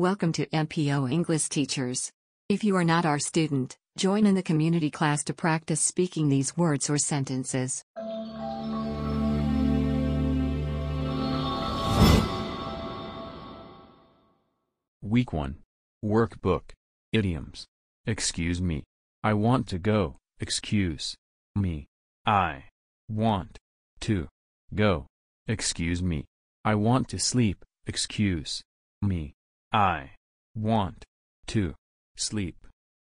Welcome to MPO English Teachers. If you are not our student, join in the community class to practice speaking these words or sentences. Week 1. Workbook. Idioms. Excuse me. I want to go. Excuse me. I want to go. Excuse me. I want to sleep. Excuse me. I want to sleep.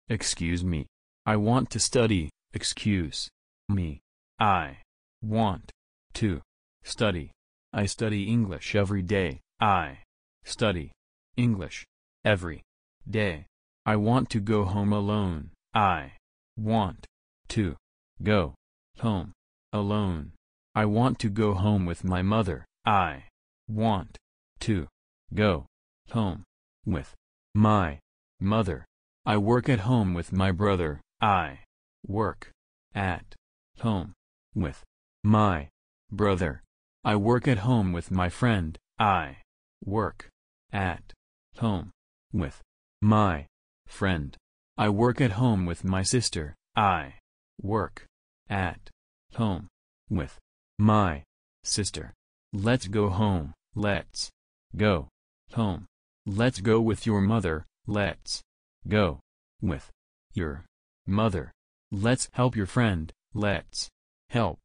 Excuse me. I want to study. Excuse me. I want to study. I study English every day. I study English every day. I want to go home alone. I want to go home alone. I want to go home with my mother. I want to go home with my mother. I work at home with my brother. I work at home with my brother. I work at home with my friend. I work at home with my friend. I work at home with my sister. I work at home with my sister. Let's go home. Let's go home. Let's go with your mother, let's go with your mother. Let's help your friend, let's help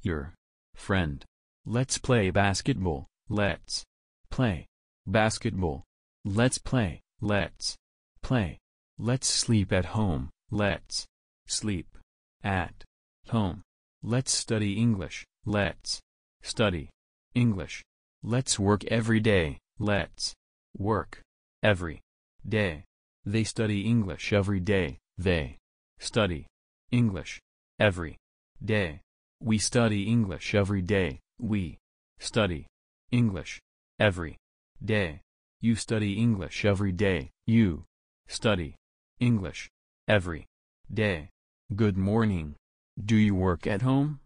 your friend. Let's play basketball, let's play basketball. Let's play, let's play. Let's sleep at home, let's sleep at home. Let's study English, let's study English. Let's work every day, let's work every day. They study English every day, they study English every day. We study English every day, we study English every day. You study English every day, you study English every day. Good morning. Do you work at home?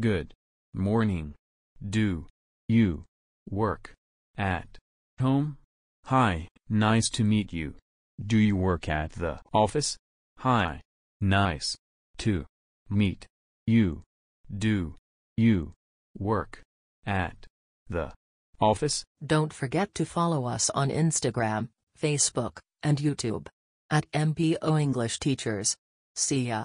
Good morning. Do you work at home? Hi, nice to meet you. Do you work at the office? Hi, nice to meet you. Do you work at the office? Don't forget to follow us on Instagram, Facebook, and YouTube at MPO English Teachers. See ya.